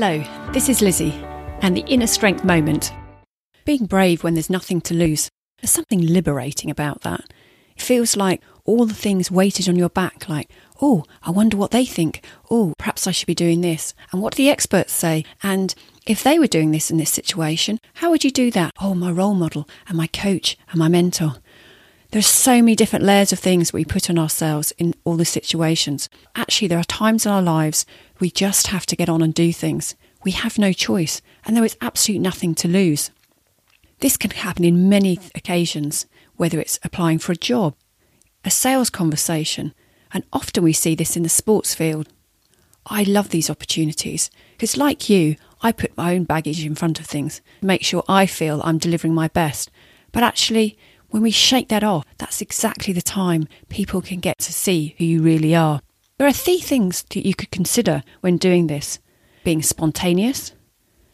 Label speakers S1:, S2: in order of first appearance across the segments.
S1: Hello, this is Lizzie and the Inner Strength Moment. Being brave when there's nothing to lose. There's something liberating about that. It feels like all the things weighted on your back, like, oh, I wonder what they think. Oh, perhaps I should be doing this. And what do the experts say? And if they were doing this in this situation, how would you do that? Oh, my role model and my coach and my mentor. There's so many different layers of things we put on ourselves in all the situations. Actually, there are times in our lives we just have to get on and do things. We have no choice, and there is absolutely nothing to lose. This can happen in many occasions, whether it's applying for a job, a sales conversation, and often we see this in the sports field. I love these opportunities because, like you, I put my own baggage in front of things to make sure I feel I'm delivering my best. But actually, when we shake that off, that's exactly the time people can get to see who you really are. There are three things that you could consider when doing this being spontaneous,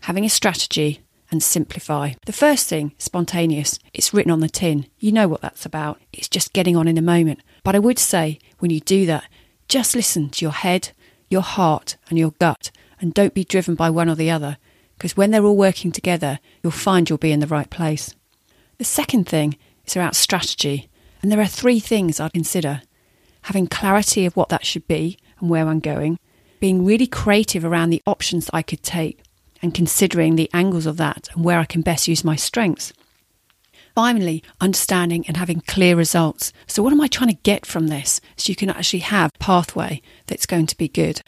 S1: having a strategy, and simplify. The first thing, spontaneous, it's written on the tin. You know what that's about. It's just getting on in the moment. But I would say when you do that, just listen to your head, your heart, and your gut, and don't be driven by one or the other. Because when they're all working together, you'll find you'll be in the right place. The second thing it's about strategy. And there are three things I'd consider having clarity of what that should be and where I'm going, being really creative around the options that I could take, and considering the angles of that and where I can best use my strengths. Finally, understanding and having clear results. So, what am I trying to get from this? So, you can actually have a pathway that's going to be good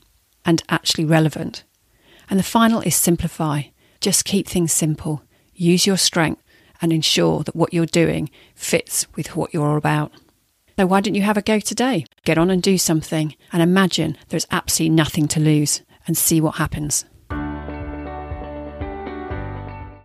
S1: and actually relevant. And the final is simplify. Just keep things simple. Use your strength and ensure that what you're doing fits with what you're all about. So, why don't you have a go today? Get on and do something and imagine there's absolutely nothing to lose and see what happens.